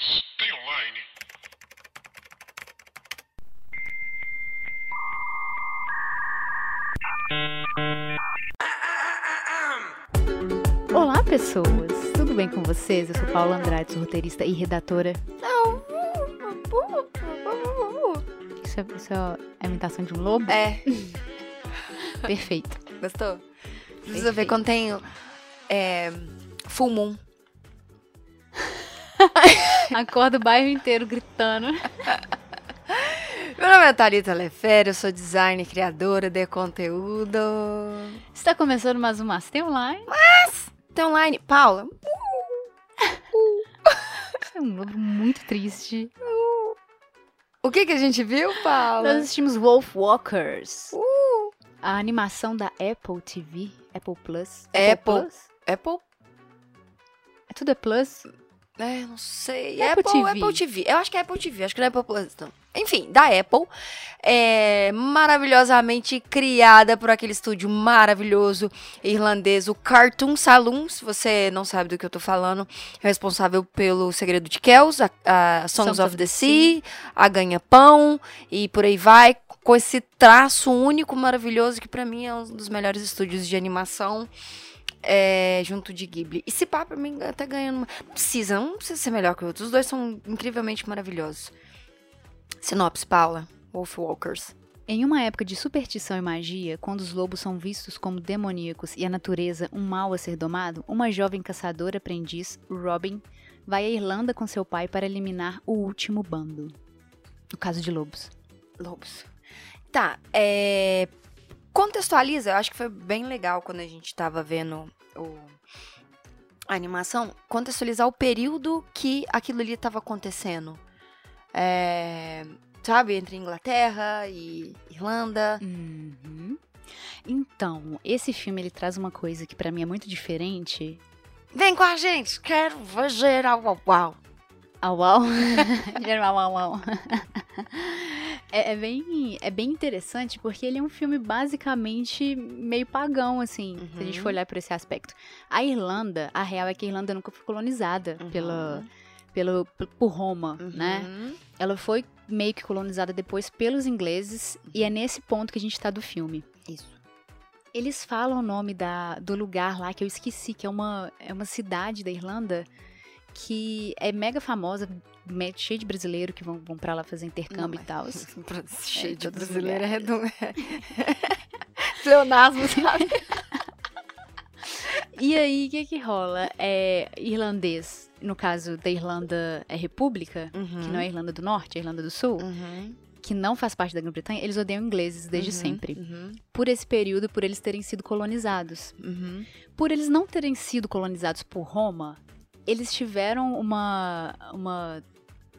Mas tem online? Olá, pessoas! Tudo bem com vocês? Eu sou Paula Andrade, sou roteirista e redatora. Isso é, isso é a imitação de um lobo? É, Perfeito. gostou? Precisa ver quando tem é, Full Moon. Acorda o bairro inteiro gritando. Meu nome é Thalita Lefere, eu sou designer, criadora de conteúdo. Está começando mais um Master Online. Tem online. Paula, É um lobo muito triste. o que que a gente viu, Paula? Nós assistimos Wolf Walkers. Uh, A animação da Apple TV. Apple Plus. Apple. Plus? Apple? É tudo é Plus? É, não sei. Apple Apple, TV. Apple TV. Eu acho que é Apple TV, acho que não é Apple Plus, não. Enfim, da Apple. É maravilhosamente criada por aquele estúdio maravilhoso irlandês, o Cartoon Saloon. Se você não sabe do que eu tô falando, é responsável pelo Segredo de Kells, a, a Songs, of, the Sea, a Ganha Pão e por aí vai. Com esse traço único, maravilhoso, que pra mim é um dos melhores estúdios de animação. É, junto de Ghibli. E se pá, pra mim, até ganhando. uma- Não precisa, não precisa ser melhor que o outro. Os dois são incrivelmente maravilhosos. Sinopse, Paula. Wolf Walkers. Em uma época de superstição e magia, quando os lobos são vistos como demoníacos e a natureza um mal a ser domado, uma jovem caçadora aprendiz, Robin, vai à Irlanda com seu pai para eliminar o último bando. No caso de lobos. Lobos. Tá, é. Contextualiza, eu acho que foi bem legal quando a gente tava vendo o... a animação. Contextualizar o período que aquilo ali tava acontecendo. É. Sabe, entre Inglaterra e Irlanda. Uhum. Então, esse filme ele traz uma coisa que pra mim é muito diferente. Vem com a gente, quero ver ao uau, uau. Au au. Au, au, au. É, é bem, é bem interessante porque ele é um filme basicamente meio pagão, assim, se a gente Uhum. for olhar por esse aspecto. A Irlanda, a real é que a Irlanda nunca foi colonizada pela, pelo, por Roma, né? Uhum. Ela foi meio que colonizada depois pelos ingleses e é nesse ponto que a gente tá do filme. Isso. Eles falam o nome da, do lugar lá que eu esqueci, que é uma, é uma cidade da Irlanda que é mega famosa, cheia de brasileiro que vão, vão pra lá fazer intercâmbio Não, e tal. Cheio de todos os brasileiro é redondo. Pleonasmo, sabe? E aí, o que que rola? É irlandês, no caso da Irlanda é República, que não é a Irlanda do Norte, é a Irlanda do Sul, Uhum. que não faz parte da Grã-Bretanha, eles odeiam ingleses desde Uhum. sempre. Uhum. Por esse período, por eles terem sido colonizados. Uhum. Por eles não terem sido colonizados por Roma, eles tiveram uma, uma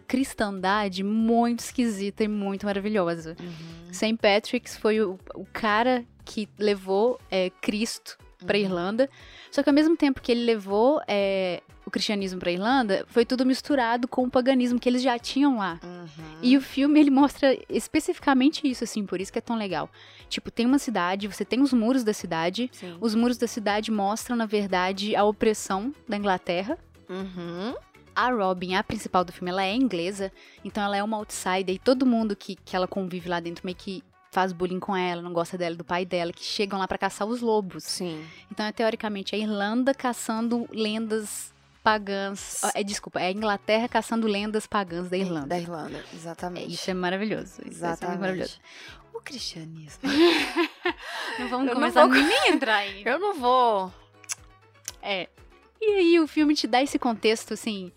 cristandade muito esquisita e muito maravilhosa. Uhum. St. Patrick's foi o, o cara que levou é, Cristo pra Uhum. Irlanda. Só que ao mesmo tempo que ele levou é, o cristianismo pra Irlanda, foi tudo misturado com o paganismo que eles já tinham lá. Uhum. E o filme, ele mostra especificamente isso, assim, por isso que é tão legal. Tipo, tem uma cidade, você tem os muros da cidade. Sim. Os muros da cidade mostram, na verdade, a opressão da Inglaterra. Uhum. A Robin, a principal do filme, ela é inglesa, então ela é uma outsider e todo mundo que, que ela convive lá dentro meio que faz bullying com ela, não gosta dela, do pai dela, que chegam lá pra caçar os lobos. Sim. Então é teoricamente a Irlanda caçando lendas pagãs. É, desculpa, é a Inglaterra caçando lendas pagãs da Irlanda. Da Irlanda, É, exatamente. isso é maravilhoso. É Exatamente. maravilhoso. O cristianismo. Não vamos Eu não começar vou- nem entrar aí. Eu não vou. É. E aí o filme te dá esse contexto, assim,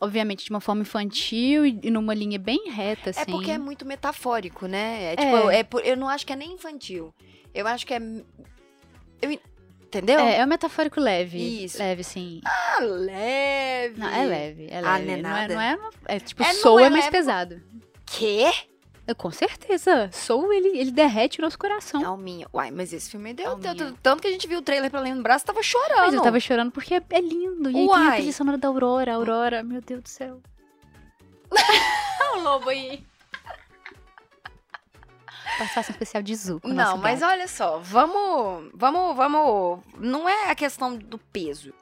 obviamente de uma forma infantil e, numa linha bem reta, assim. É porque é muito metafórico, né? É, tipo, É. é. por- eu não acho que é nem infantil. Eu acho que é. Eu, en- entendeu? É, é um metafórico leve. Isso. Leve, sim. Ah, leve. Não, é leve, é leve. Ah, não é não, é, nada? não é, uma- é tipo, É, Soul é é mais leve. pesado. Quê? Eu, com certeza. Soul, ele, ele derrete o nosso coração. Alminha. Uai, mas esse filme deu Alminha. tanto, tanto que a gente viu o trailer pra lembrar, você tava chorando. Mas eu tava chorando porque é, é lindo. E aí tem a trilha sonora da Aurora, Aurora, meu Deus do céu. Olha o lobo aí. Participação especial de Zuko. Não, mas gato. olha só, vamos, vamos, vamos. Não é a questão do peso.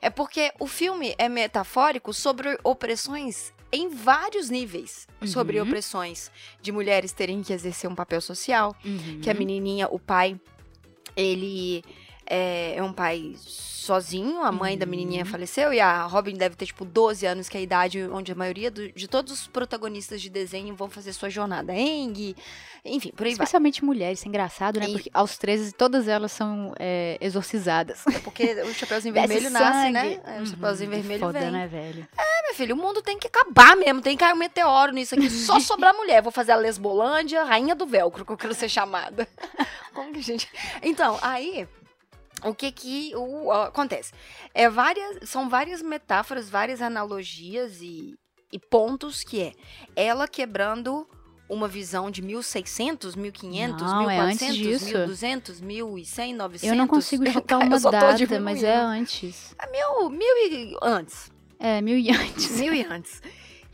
É porque o filme é metafórico sobre opressões em vários níveis. Sobre Uhum. opressões de mulheres terem que exercer um papel social. Uhum. Que a menininha, o pai, ele é, é um pai sozinho. A mãe da Uhum. menininha faleceu. E a Robin deve ter, tipo, 12 anos, que é a idade onde a maioria do- de todos os protagonistas de desenho vão fazer sua jornada. Eng, enfim, por aí vai. Especialmente mulheres, isso é engraçado, né? E- Porque aos 13, todas elas são é, exorcizadas. É porque o Chapeuzinho Desce Vermelho nasce, né? É, o Uhum, Chapeuzinho que Vermelho foda, vem. né, velho? É, meu filho, o mundo tem que acabar mesmo. Tem que cair um meteoro nisso aqui. Só sobrar mulher. Vou fazer a Lesbolândia, rainha do velcro, que eu quero ser chamada. Como que a gente... Então, aí... O que que o, acontece? É várias, são várias metáforas, várias analogias e, e pontos que é ela quebrando uma visão de 1600, 1500, Não, é antes 1400, disso. 1200, 1100, 900. Eu não consigo chutar uma data, mas é antes. É mil, mil e antes. É, mil e antes. Mil e antes.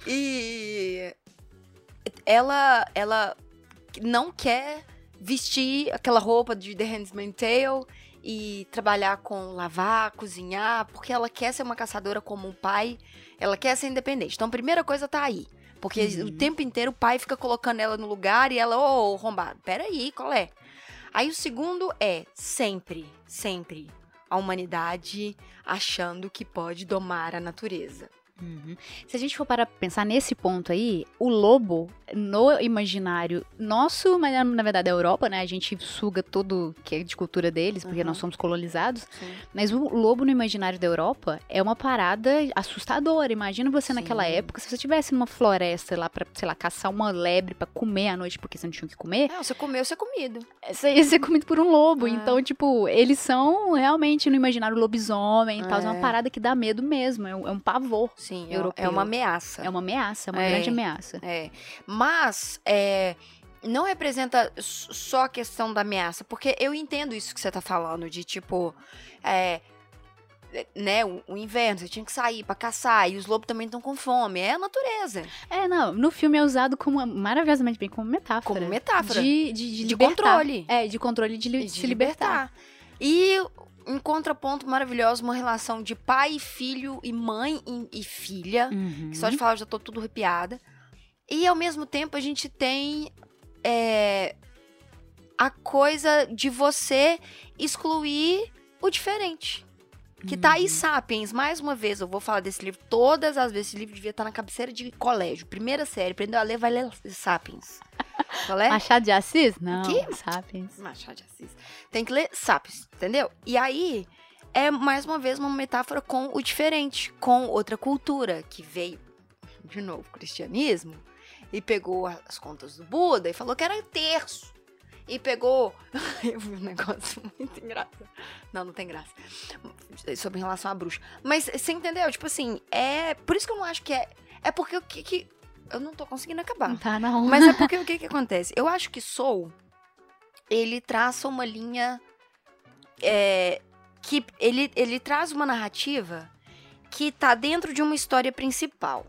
E ela, ela não quer vestir aquela roupa de The Handmaid's Tale e trabalhar com lavar, cozinhar, porque ela quer ser uma caçadora como um pai, ela quer ser independente. Então, a primeira coisa tá aí. Porque Uhum. o tempo inteiro o pai fica colocando ela no lugar e ela, ô, oh, rombado, peraí, qual é? Aí o segundo é sempre, sempre a humanidade achando que pode domar a natureza. Uhum. Se a gente for parar pra pensar nesse ponto aí, o lobo, no imaginário nosso, mas na verdade da Europa, né? A gente suga tudo que é de cultura deles, porque Uhum. nós somos colonizados. Sim. Mas o lobo no imaginário da Europa é uma parada assustadora. Imagina você naquela Sim. época, se você estivesse numa floresta lá pra, sei lá, caçar uma lebre pra comer à noite, porque você não tinha o que comer, Não, você comeu, você é comido. você ia ser comido por um lobo. É. Então, tipo, eles são realmente no imaginário lobisomem e tal. É uma É. parada que dá medo mesmo, é um, é um pavor. Sim, é, Europeu. é uma ameaça. É uma ameaça, é uma É. grande ameaça. É. Mas é, não representa só a questão da ameaça, porque eu entendo isso que você tá falando, de tipo. É, né, o, o inverno, você tinha que sair pra caçar, e os lobos também estão com fome. É a natureza. É, não, no filme é usado como maravilhosamente bem como metáfora. Como metáfora. De, de, de, De libertar. controle. É, de controle de, li- de se libertar. E em contraponto maravilhoso, uma relação de pai e filho, e mãe e, e filha. Uhum. que só de falar eu já tô tudo arrepiada. E ao mesmo tempo a gente tem é, a coisa de você excluir o diferente. Que tá aí Uhum. Sapiens, mais uma vez, eu vou falar desse livro todas as vezes. Esse livro devia estar na cabeceira de colégio. Primeira série, aprendeu a ler, vai ler Sapiens. Qual é? Machado de Assis? Não, Que? Sapiens. Machado de Assis. Tem que ler Sapiens, entendeu? E aí, é mais uma vez uma metáfora com o diferente, com outra cultura, que veio, de novo, o cristianismo, e pegou as contas do Buda e falou que era terço. E pegou. Eu vi um negócio muito engraçado. Não, não tem graça. Sobre relação à bruxa. Mas você entendeu? Tipo assim, é. Por isso que eu não acho que é. É porque o que. que... Eu não tô conseguindo acabar. Não tá, não. Mas é porque o que que acontece? Eu acho que Soul, ele traça uma linha é, que ele, ele traz uma narrativa que tá dentro de uma história principal.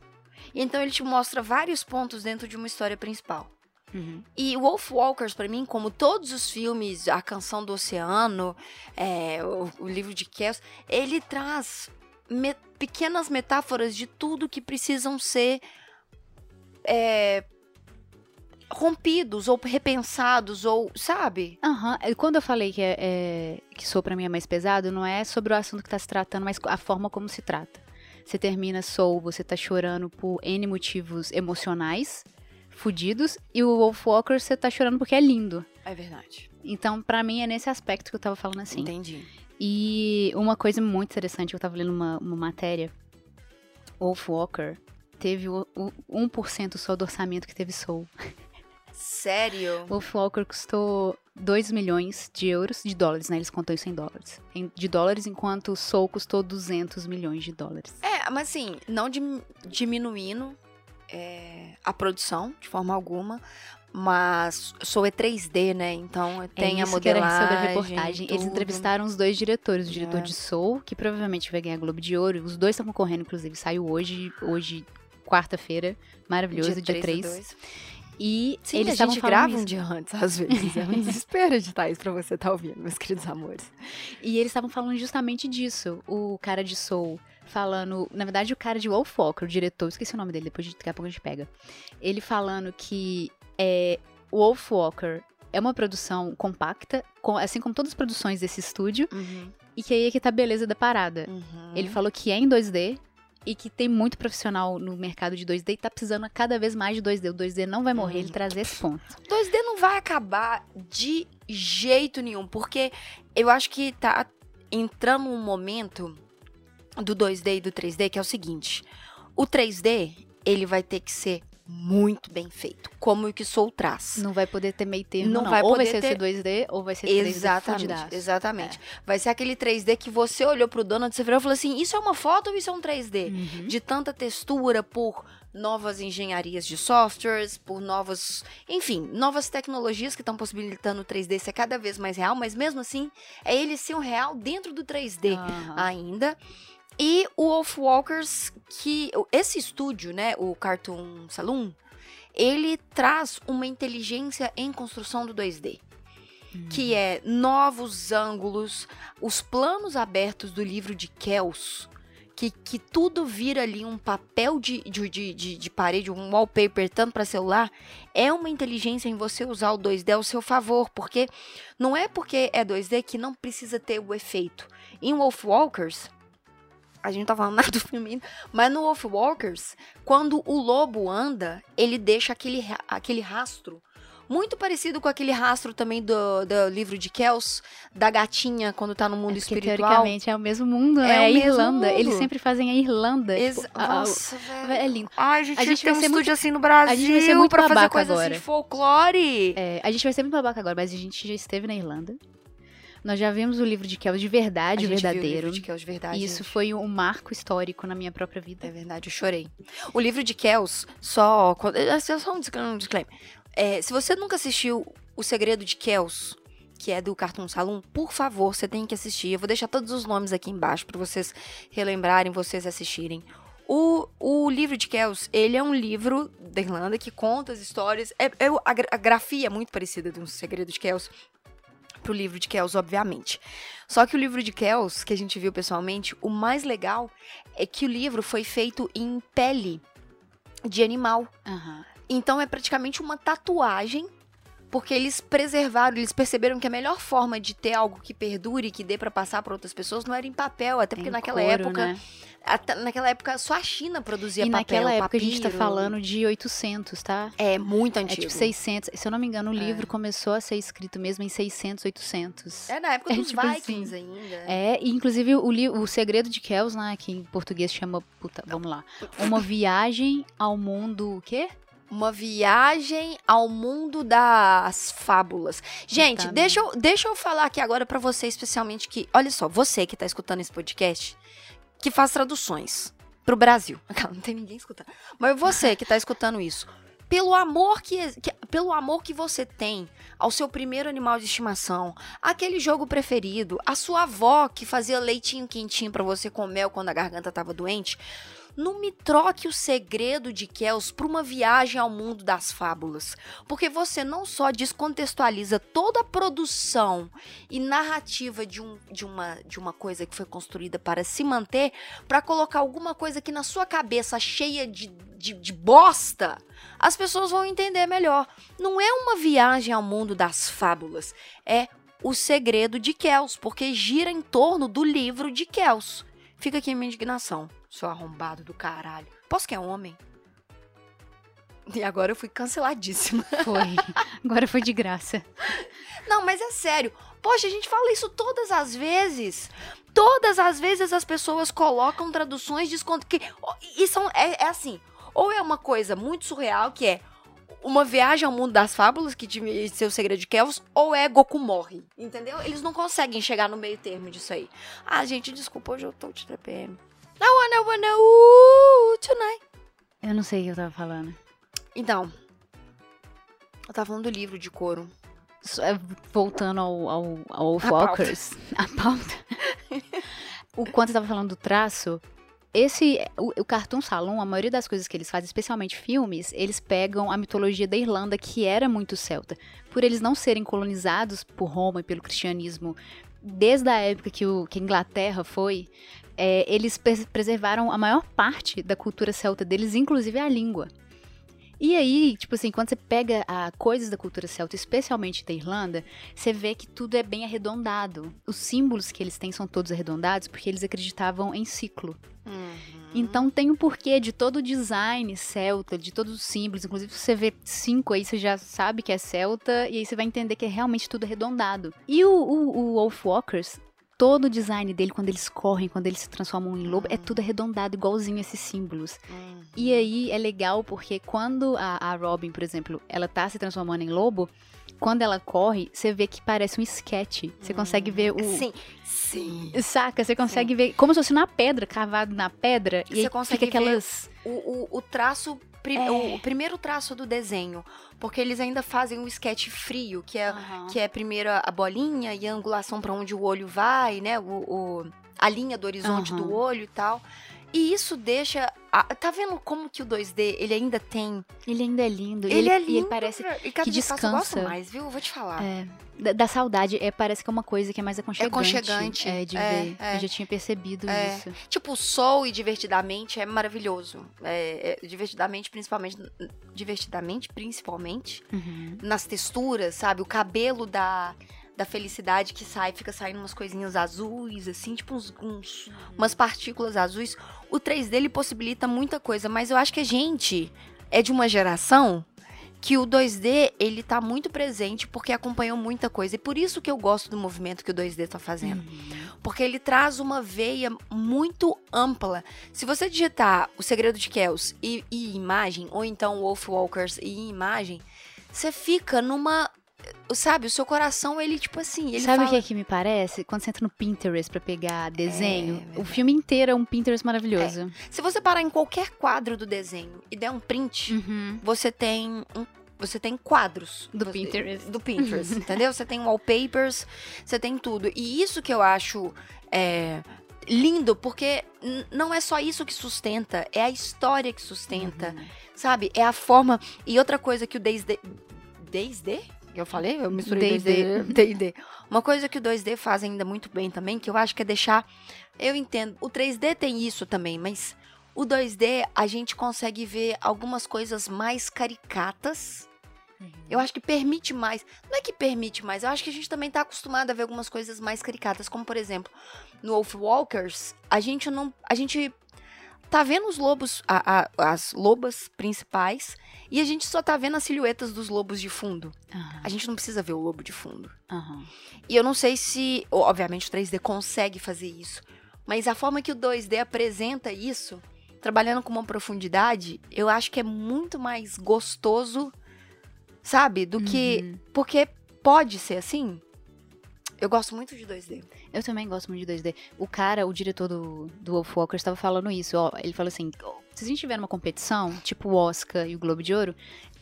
Então ele te mostra vários pontos dentro de uma história principal. Uhum. E Wolf Walkers, pra mim, como todos os filmes, A Canção do Oceano, é, o, o livro de Kells, ele traz me- pequenas metáforas de tudo que precisam ser é, rompidos ou repensados ou, sabe? Aham. E Quando eu falei que, é, é- que Soul pra mim é mais pesado, não é sobre o assunto que tá se tratando, mas a forma como se trata. Você termina Soul, você tá chorando por N motivos emocionais, fudidos, e o Wolf Walker você tá chorando porque é lindo. É verdade. Então, pra mim, é nesse aspecto que eu tava falando assim. Entendi. E uma coisa muito interessante, eu tava lendo uma, uma matéria. Wolf Walker teve o, o 1% só do orçamento que teve Soul. Sério? Wolf Walker custou 2 milhões de euros, de dólares, né? Eles contam isso em dólares. De dólares, enquanto Soul custou 200 milhões de dólares. É, mas assim, não dim- diminuindo é, a produção de forma alguma, mas Soul é 3D, né? Então tem é a modelagem. sobre a reportagem. Eles tudo. entrevistaram os dois diretores, o diretor É. de Soul, que provavelmente vai ganhar Globo de Ouro. Os dois estão concorrendo, inclusive. Saiu hoje, hoje quarta-feira. Maravilhoso, dia, três do 3. dois. E Sim, eles a estavam gente grava isso. um dia antes, às vezes. É um desespero editar isso pra você estar ouvindo, meus queridos amores. E eles estavam falando justamente disso. O cara de Soul falando. Na verdade, o cara de Wolfwalker, o diretor, esqueci o nome dele, depois de- daqui a pouco a gente pega. Ele falando que é, Wolfwalker é uma produção compacta, com- assim como todas as produções desse estúdio, e que aí é que tá a beleza da parada. Uhum. Ele falou que é em 2D e que tem muito profissional no mercado de 2D e tá precisando cada vez mais de 2D. O 2D não vai morrer, Uhum. ele traz esse ponto. 2D não vai acabar de jeito nenhum, porque eu acho que tá entrando um momento do 2D e do 3D que é o seguinte: o 3D ele vai ter que ser muito bem feito, como o que Soul traz. Não vai poder ter meio termo, Não não. vai ou vai poder ser ter- 2D, ou vai ser 3D Exatamente, exatamente. Vai ser aquele 3D que você olhou pro Donald, e falou assim: isso é uma foto ou isso é um 3D? Uhum. de tanta textura por novas engenharias de softwares, por novas, enfim, novas tecnologias que estão possibilitando o 3D ser cada vez mais real, mas mesmo assim é ele ser um real dentro do 3D Aham. ainda. E o Wolfwalkers, que esse estúdio, né, o Cartoon Saloon, ele traz uma inteligência em construção do 2D que é novos ângulos, os planos abertos do livro de Kells, que, que tudo vira ali um papel de, de, de, de, de parede, um wallpaper, tanto para celular, é uma inteligência em você usar o 2D ao seu favor, porque não é porque é 2D que não precisa ter o efeito. Em Wolfwalkers, a gente não tá falando nada do filme ainda, mas no Wolfwalkers, quando o lobo anda, ele deixa aquele, aquele rastro muito parecido com aquele rastro também do, do livro de Kells, da gatinha quando tá no mundo É espiritual. teoricamente é o mesmo mundo, É né? o É a Irlanda. mundo. Eles sempre fazem a Irlanda. Ex- tipo, a- a- Nossa, velho. é lindo. Ai, gente, A gente tem vai um ser estúdio assim no Brasil a gente vai ser muito pra fazer assim agora. de folclore. É, a gente vai ser muito babaca agora, mas a gente já esteve na Irlanda. Nós já vimos o livro de Kells de verdade, A o gente viu o verdadeiro. livro de Kells de verdade. E isso gente. foi um marco histórico na minha própria vida. É verdade, eu chorei. O livro de Kells, só. é Só um disclaimer. É, se você nunca assistiu O Segredo de Kells, que é do Cartoon Saloon, por favor, você tem que assistir. Eu vou deixar todos os nomes aqui embaixo para vocês relembrarem, vocês assistirem. O, o livro de Kells, ele é um livro da Irlanda que conta as histórias. É, é a, a grafia é muito parecida do Segredo de Kells pro livro de Kells, obviamente. Só que o livro de Kells, que a gente viu pessoalmente, o mais legal é que o livro foi feito em pele de animal. Aham. Então é praticamente uma tatuagem, porque eles preservaram, eles perceberam que a melhor forma de ter algo que perdure, que dê pra passar para outras pessoas, não era em papel, até porque Em naquela couro, época, né? até- naquela época só a China produzia E papel. naquela época a gente tá papiro. falando de 800, tá? É muito É antigo. tipo 600. Se eu não me engano, o livro começou a ser escrito mesmo em 600, 800. É na época É dos tipo Vikings assim. ainda. É, e inclusive o, li- o Segredo de Kells, né, que em português chama, puta, vamos lá, uma viagem ao mundo, o quê? Uma viagem ao mundo das fábulas. Gente, deixa eu, deixa eu falar aqui agora pra você, especialmente que. Olha só, você que tá escutando esse podcast, que faz traduções pro Brasil. Não tem ninguém escutando. Mas você que tá escutando isso. Pelo amor que, que- pelo amor que você tem ao seu primeiro animal de estimação, aquele jogo preferido, a sua avó que fazia leitinho quentinho pra você com mel quando a garganta tava doente, não me troque o segredo de Kells para uma viagem ao mundo das fábulas, porque você não só descontextualiza toda a produção e narrativa de, um, de, uma, de uma coisa que foi construída para se manter, para colocar alguma coisa que na sua cabeça cheia de, de, de bosta, as pessoas vão entender melhor. Não é uma viagem ao mundo das fábulas, é o segredo de Kells, porque gira em torno do livro de Kells. Fica aqui a minha indignação, seu arrombado do caralho. Posso que é homem? E agora eu fui canceladíssima. Foi. Agora foi de graça. Não, mas é sério. Poxa, a gente fala isso todas as vezes. Todas as vezes as pessoas colocam traduções desconto que e são é, é assim. Ou é uma coisa muito surreal que é uma viagem ao mundo das fábulas que de seu segredo de Kelvos, ou é Goku morre, entendeu? Eles não conseguem chegar no meio termo disso aí. Ah, gente, desculpa, hoje eu tô de TPM. I wanna wanna ooh, tonight. Eu não sei o que eu tava falando. Então, eu tava falando do livro de couro. É, Voltando ao, ao, ao A pauta. Walkers, a pauta. o quanto eu tava falando do traço, esse, o, o Cartoon Salon, a maioria das coisas que eles fazem, especialmente filmes, eles pegam a mitologia da Irlanda, que era muito celta. Por eles não serem colonizados por Roma e pelo cristianismo desde a época que, o, que a Inglaterra foi, é, eles preservaram a maior parte da cultura celta deles, inclusive a língua. E aí, tipo assim, quando você pega a coisas da cultura celta, especialmente da Irlanda, você vê que tudo é bem arredondado. Os símbolos que eles têm são todos arredondados porque eles acreditavam em ciclo. Uhum. Então tem um porquê de todo o design celta, de todos os símbolos. Inclusive, se você vê cinco aí, você já sabe que é celta, e aí você vai entender que é realmente tudo arredondado. E o, o, o Wolfwalkers, todo o design dele, quando eles correm, quando eles se transformam em lobo, é uhum. tudo arredondado, igualzinho esses símbolos. Uhum. E aí é legal porque quando a, a Robin, por exemplo, ela tá se transformando em lobo, quando ela corre, você vê que parece um sketch. Você hum, consegue ver o. Sim, sim. Saca? Você consegue sim. ver como se fosse na pedra, cavado na pedra. E, e você consegue fica aquelas. o, o, o traço é. o, primeiro traço do desenho, porque eles ainda fazem um sketch frio, que é, uhum. que é primeiro a bolinha e a angulação para onde o olho vai, né? O, o a linha do horizonte uhum. do olho e tal. E isso deixa. A, tá vendo como que o 2D ele ainda tem. Ele ainda é lindo. Ele, ele é lindo. E ele parece e que descansa. Eu gosto mais, viu? Vou te falar. É, da, da, saudade, é, parece que é uma coisa que é mais aconchegante. É aconchegante. É, de é, ver. É. Eu já tinha percebido é. isso. Tipo, o Soul e Divertidamente é maravilhoso. É, é, divertidamente, principalmente. Divertidamente, principalmente. Uhum. Nas texturas, sabe? O cabelo da da felicidade que sai, fica saindo umas coisinhas azuis, assim, tipo uns, uns umas partículas azuis. O 3D ele possibilita muita coisa, mas eu acho que a gente é de uma geração que o 2D ele tá muito presente porque acompanhou muita coisa. E por isso que eu gosto do movimento que o 2D tá fazendo. Uhum. Porque ele traz uma veia muito ampla. Se você digitar O Segredo de Kells e, e imagem, ou então Wolf Walkers e imagem, você fica numa sabe, o seu coração, ele, tipo assim. Ele sabe o que é que me parece? Quando você entra no Pinterest pra pegar desenho, é, o filme inteiro é um Pinterest maravilhoso. É. Se você parar em qualquer quadro do desenho e der um print, uhum. você tem um você tem quadros do Pinterest. Do Pinterest, entendeu? Você tem wallpapers, você tem tudo. E isso que eu acho é, lindo, porque não é só isso que sustenta, é a história que sustenta, uhum. sabe? É a forma. E outra coisa que o Desde. Desde? Eu falei, eu misturei 2D, D&D. Uma coisa que o 2D faz ainda muito bem também, que eu acho que é deixar, eu entendo, o 3D tem isso também, mas o 2D a gente consegue ver algumas coisas mais caricatas. Uhum. Eu acho que permite mais. Não é que permite mais, eu acho que a gente também tá acostumado a ver algumas coisas mais caricatas, como por exemplo, no Wolf Walkers, a gente não, a gente tá vendo os lobos, a, a, as lobas principais, e a gente só tá vendo as silhuetas dos lobos de fundo. Uhum. A gente não precisa ver o lobo de fundo. Uhum. E eu não sei se, obviamente, o 3D consegue fazer isso, mas a forma que o 2D apresenta isso, trabalhando com uma profundidade, eu acho que é muito mais gostoso, sabe? Do que. Uhum. Porque pode ser assim. Eu gosto muito de 2D. Eu também gosto muito de 2D. O cara, o diretor do, do Wolfwalker, estava falando isso. Ó, ele falou assim: se a gente tiver uma competição, tipo o Oscar e o Globo de Ouro,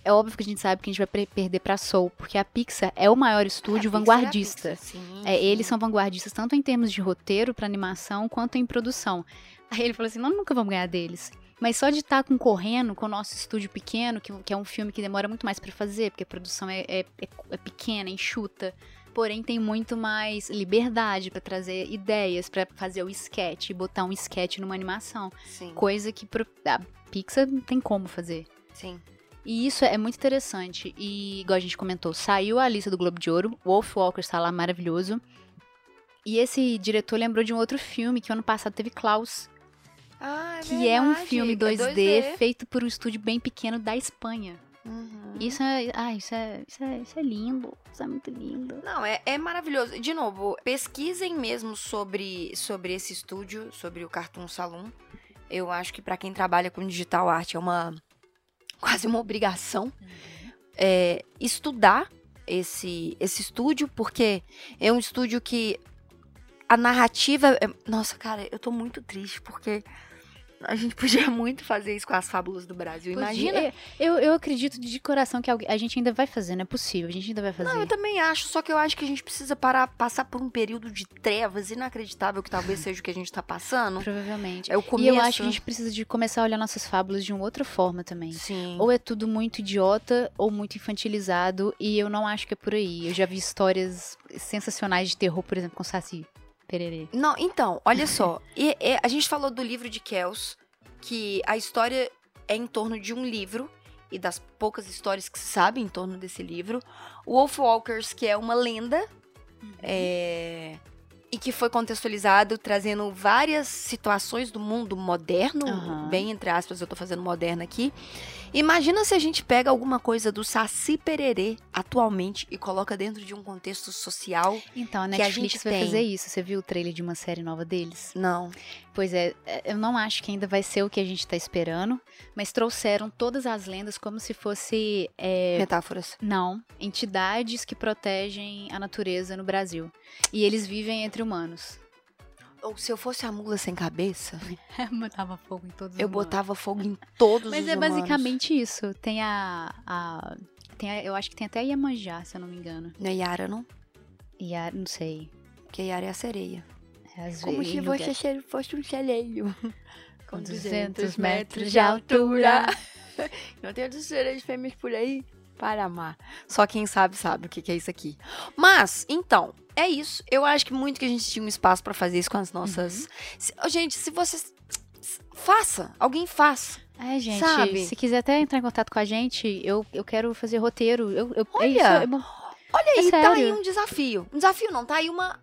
é óbvio que a gente sabe que a gente vai perder pra Soul, porque a Pixar é o maior estúdio é vanguardista. É, sim, é, eles são vanguardistas tanto em termos de roteiro para animação quanto em produção. Aí ele falou assim: nós nunca vamos ganhar deles. Mas só de estar tá concorrendo com o nosso estúdio pequeno, que, que é um filme que demora muito mais para fazer, porque a produção é, é, é, é pequena, enxuta porém tem muito mais liberdade para trazer ideias, para fazer o sketch, botar um sketch numa animação. Sim. Coisa que a Pixar não tem como fazer. Sim. E isso é muito interessante. E, igual a gente comentou, saiu a lista do Globo de Ouro. Wolf Walker está lá maravilhoso. E esse diretor lembrou de um outro filme que ano passado teve Klaus. Ah, é que verdade. é um filme 2D, é 2D, feito por um estúdio bem pequeno da Espanha. Uhum. Isso é, ah, isso é, isso é, isso é lindo, isso é muito lindo. Não, é, é maravilhoso. De novo, pesquisem mesmo sobre, sobre esse estúdio, sobre o Cartoon Saloon. Eu acho que para quem trabalha com digital art é uma quase uma obrigação uhum. é, estudar esse esse estúdio, porque é um estúdio que a narrativa, é... nossa, cara, eu tô muito triste porque A gente podia muito fazer isso com as fábulas do Brasil. Imagina. Podia- Eu, eu acredito de coração que a gente ainda vai fazer, não é possível. A gente ainda vai fazer. Não, eu também acho, só que eu acho que a gente precisa parar, passar por um período de trevas inacreditável, que talvez seja o que a gente tá passando. Provavelmente. É o E começo. eu acho que a gente precisa de começar a olhar nossas fábulas de uma outra forma também. Sim. Ou é tudo muito idiota ou muito infantilizado, e eu não acho que é por aí. Eu já vi histórias sensacionais de terror, por exemplo, com Saci Pererê. Não, então, olha só. E- e a gente falou do livro de Kells, que a história é em torno de um livro e das poucas histórias que se sabe em torno desse livro. O Wolfwalkers, que é uma lenda, é, e que foi contextualizado trazendo várias situações do mundo moderno, Aham. bem entre aspas, eu tô fazendo moderno aqui. Imagina se a gente pega alguma coisa do Saci Pererê atualmente e coloca dentro de um contexto social. Então, a Que a Netflix gente vai tem. fazer isso. Você viu o trailer de uma série nova deles? Não. Pois é, é, eu não acho que ainda vai ser o que a gente tá esperando, mas trouxeram todas as lendas como se fosse. é, Metáforas. Não, entidades que protegem a natureza no Brasil. E eles vivem entre humanos. Ou se eu fosse a mula sem cabeça, Botava fogo em todos eu botava fogo em todos Mas os é humanos. basicamente isso. Tem a. a tem a- eu acho que tem até a Iemanjá, se eu não me engano. Não é Yara, não? E a. Não sei. Porque Yara é a sereia. É, às Como se você lugar- che- fosse um sereio. Com 200 metros de altura. Não tem outras sereias fêmeas por aí para amar. Só quem sabe, sabe o que que é isso aqui. Mas, então, é isso. Eu acho que muito que a gente tinha um espaço pra fazer isso com as nossas... Se- Ô, gente, se vocês... Faça. Alguém faça. É, gente, Sabe? se quiser até entrar em contato com a gente, eu, eu quero fazer roteiro. Eu, eu, é Olha! isso, é bom. Olha É aí, tá aí um desafio. Um desafio não, tá aí uma,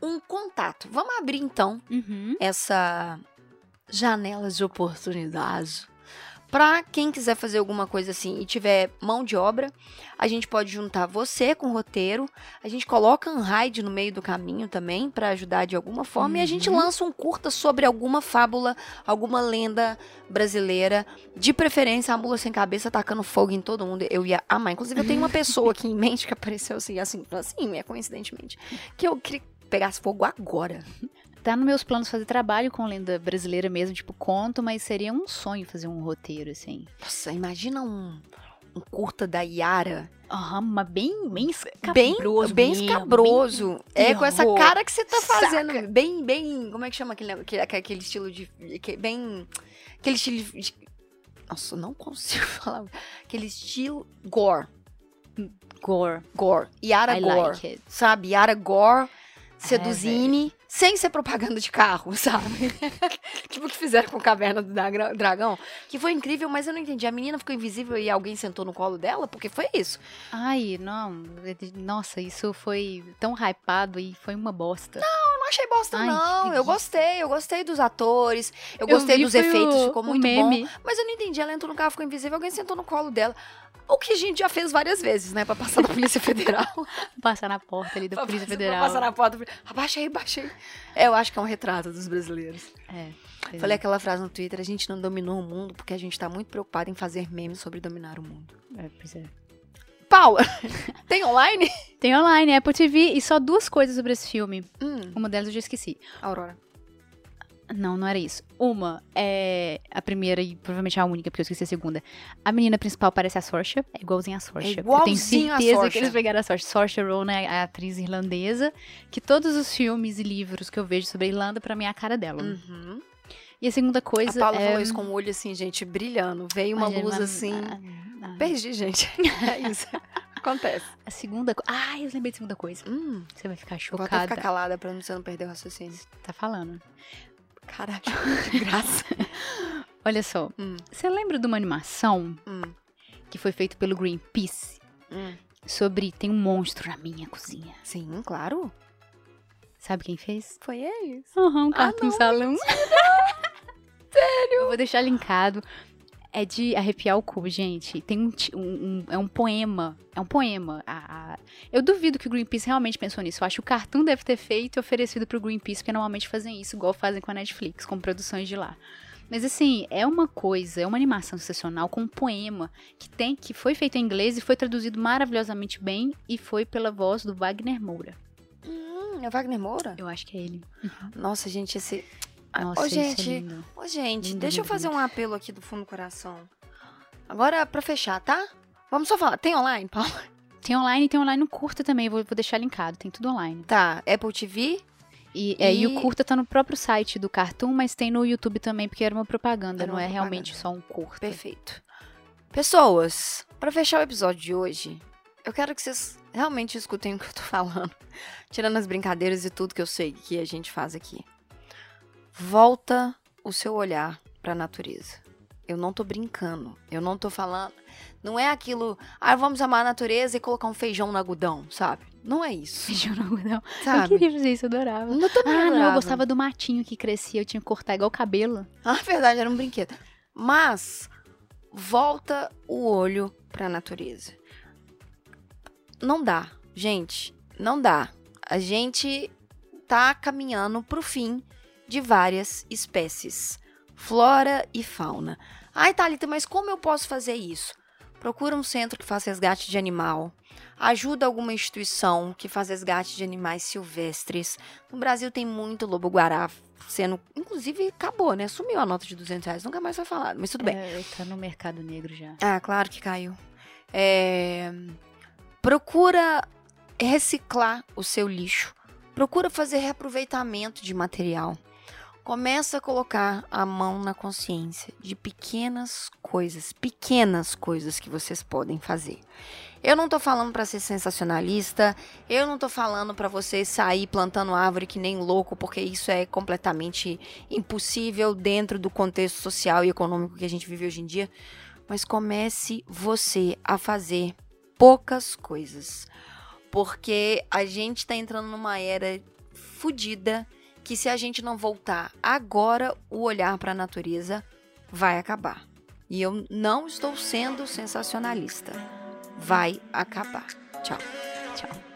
um contato. Vamos abrir, então, Uhum. essa janela de oportunidade. Pra quem quiser fazer alguma coisa assim e tiver mão de obra, a gente pode juntar você com o roteiro, a gente coloca um raid no meio do caminho também pra ajudar de alguma forma e a gente Uhum. lança um curta sobre alguma fábula, alguma lenda brasileira, de preferência a mula sem cabeça tacando fogo em todo mundo. Eu ia amar. Inclusive eu tenho uma pessoa aqui em mente que apareceu assim, assim, assim, é coincidentemente, que eu queria que pegasse fogo agora. Tá nos meus planos fazer trabalho com lenda brasileira mesmo, tipo conto, mas seria um sonho fazer um roteiro, assim. Nossa, imagina um, um curta da Yara. Aham, mas bem, bem Bem, escabroso bem mesmo, escabroso. é, com essa cara que você tá Saca. fazendo. Bem, bem. Como é que chama aquele, aquele, estilo de. que- bem. Aquele estilo de. Nossa, não consigo falar. Aquele estilo. Gore. Gore. Gore. Yara I Gore. like. Sabe? Yara Gore. É, Seduzine. Sem ser propaganda de carro, sabe? tipo o que fizeram com Caverna do Dragão. Que foi incrível, mas eu não entendi. A menina ficou invisível e alguém sentou no colo dela? Porque foi isso. Ai, não. Nossa, isso foi tão hypado e foi uma bosta. Eu não achei bosta, Ai, não. Eu gostei, eu gostei dos atores, eu Eu gostei dos efeitos, o- ficou o muito meme. bom. Mas eu não entendi. Ela entrou no carro, ficou invisível, alguém sentou no colo dela. O que a gente já fez várias vezes, né? Pra passar da Polícia Federal. Passar na porta ali da Pra Polícia passar- Federal. Passar na porta. Abaixa aí, abaixa aí. É, eu acho que é um retrato dos brasileiros. É. Falei é. aquela frase no Twitter, a gente não dominou o mundo porque a gente tá muito preocupado em fazer memes sobre dominar o mundo. É, pois é. Paula, tem online? Tem online, Apple TV, e só duas coisas sobre esse filme. Hum, Uma delas eu já esqueci. Aurora. Não, não era isso. Uma é a primeira e provavelmente a única, porque eu esqueci a segunda. A menina principal parece a Saoirse, é igualzinha a Saoirse. É eu tenho a certeza que eles pegaram a Saoirse. Saoirse Ronan é a atriz irlandesa, que todos os filmes e livros que eu vejo sobre a Irlanda, pra mim é a cara dela. Uhum. E a segunda A coisa Paula é... falou isso com o olho assim, gente, brilhando. Veio uma Imagina, luz uma- assim. a- a- Perdi, gente. É isso. Acontece. A segunda coisa... Ah, eu lembrei da segunda coisa. Hum, Você vai ficar vou até chocada. ficar calada pra você não perder o raciocínio. Tá falando. Caralho, de graça. Olha só. Hum. Você lembra de uma animação Hum, que foi feita pelo Greenpeace? hum. Sobre tem um monstro na minha cozinha. Sim, claro. Sabe quem fez? Foi eles. Aham, um Ah, Cartoon não, Salão. Sério? Eu vou deixar linkado. É de arrepiar o cu, gente. Tem um, um- um- é um poema. É um poema. A- a- Eu duvido que o Greenpeace realmente pensou nisso. Eu acho que o Cartoon deve ter feito e oferecido pro Greenpeace, porque normalmente fazem isso, igual fazem com a Netflix, com produções de lá. Mas assim, é uma coisa, é uma animação sensacional com um poema que tem, que foi feito em inglês e foi traduzido maravilhosamente bem e foi pela voz do Wagner Moura. Hum, é Wagner Moura? Eu acho que é ele. Nossa, gente, esse. Nossa, Ô, isso é gente, lindo. Ô, gente, Lindo, deixa eu lindo, fazer lindo. um apelo aqui do fundo do coração. Agora, pra fechar, tá? Vamos só falar. Tem online, Paulo? Tem online, tem online no curta também, vou, vou deixar linkado, tem tudo online. Tá, Apple TV. E, é, e E- o curta tá no próprio site do Cartoon, mas tem no YouTube também, porque era uma propaganda, Era não uma é realmente só um curta. Perfeito. Pessoas, pra fechar o episódio de hoje, eu quero que vocês realmente escutem o que eu tô falando. Tirando as brincadeiras e tudo que eu sei que a gente faz aqui. Volta o seu olhar pra natureza. Eu não tô brincando. Eu não tô falando. Não é aquilo. Ah, vamos amar a natureza e colocar um feijão no algodão, sabe? Não é isso. Feijão no algodão. Eu Sabe? queria fazer isso, eu adorava. Eu também Ah, não, eu gostava do matinho que crescia, eu tinha que cortar igual o cabelo. Ah, verdade, era um brinquedo. Mas volta o olho pra natureza. Não dá, gente, não dá. A gente tá caminhando pro fim de várias espécies, flora e fauna. Ai, Thalita, mas como eu posso fazer isso? Procura um centro que faz resgate de animal. Ajuda alguma instituição que faz resgate de animais silvestres. No Brasil tem muito lobo-guará sendo. Inclusive, acabou, né? Sumiu a nota de 200 reais. Nunca mais foi falado, mas tudo bem. É, tá no mercado negro já. Ah, claro que caiu. É, Procura reciclar o seu lixo. Procura fazer reaproveitamento de material. Começa a colocar a mão na consciência de pequenas coisas, pequenas coisas que vocês podem fazer. Eu não tô falando para ser sensacionalista, eu não tô falando para vocês sair plantando árvore que nem louco, porque isso é completamente impossível dentro do contexto social e econômico que a gente vive hoje em dia mas comece você a fazer poucas coisas. Porque a gente tá entrando numa era fodida que se a gente não voltar agora, o olhar para a natureza vai acabar. E eu não estou sendo sensacionalista. Vai acabar. Tchau. Tchau.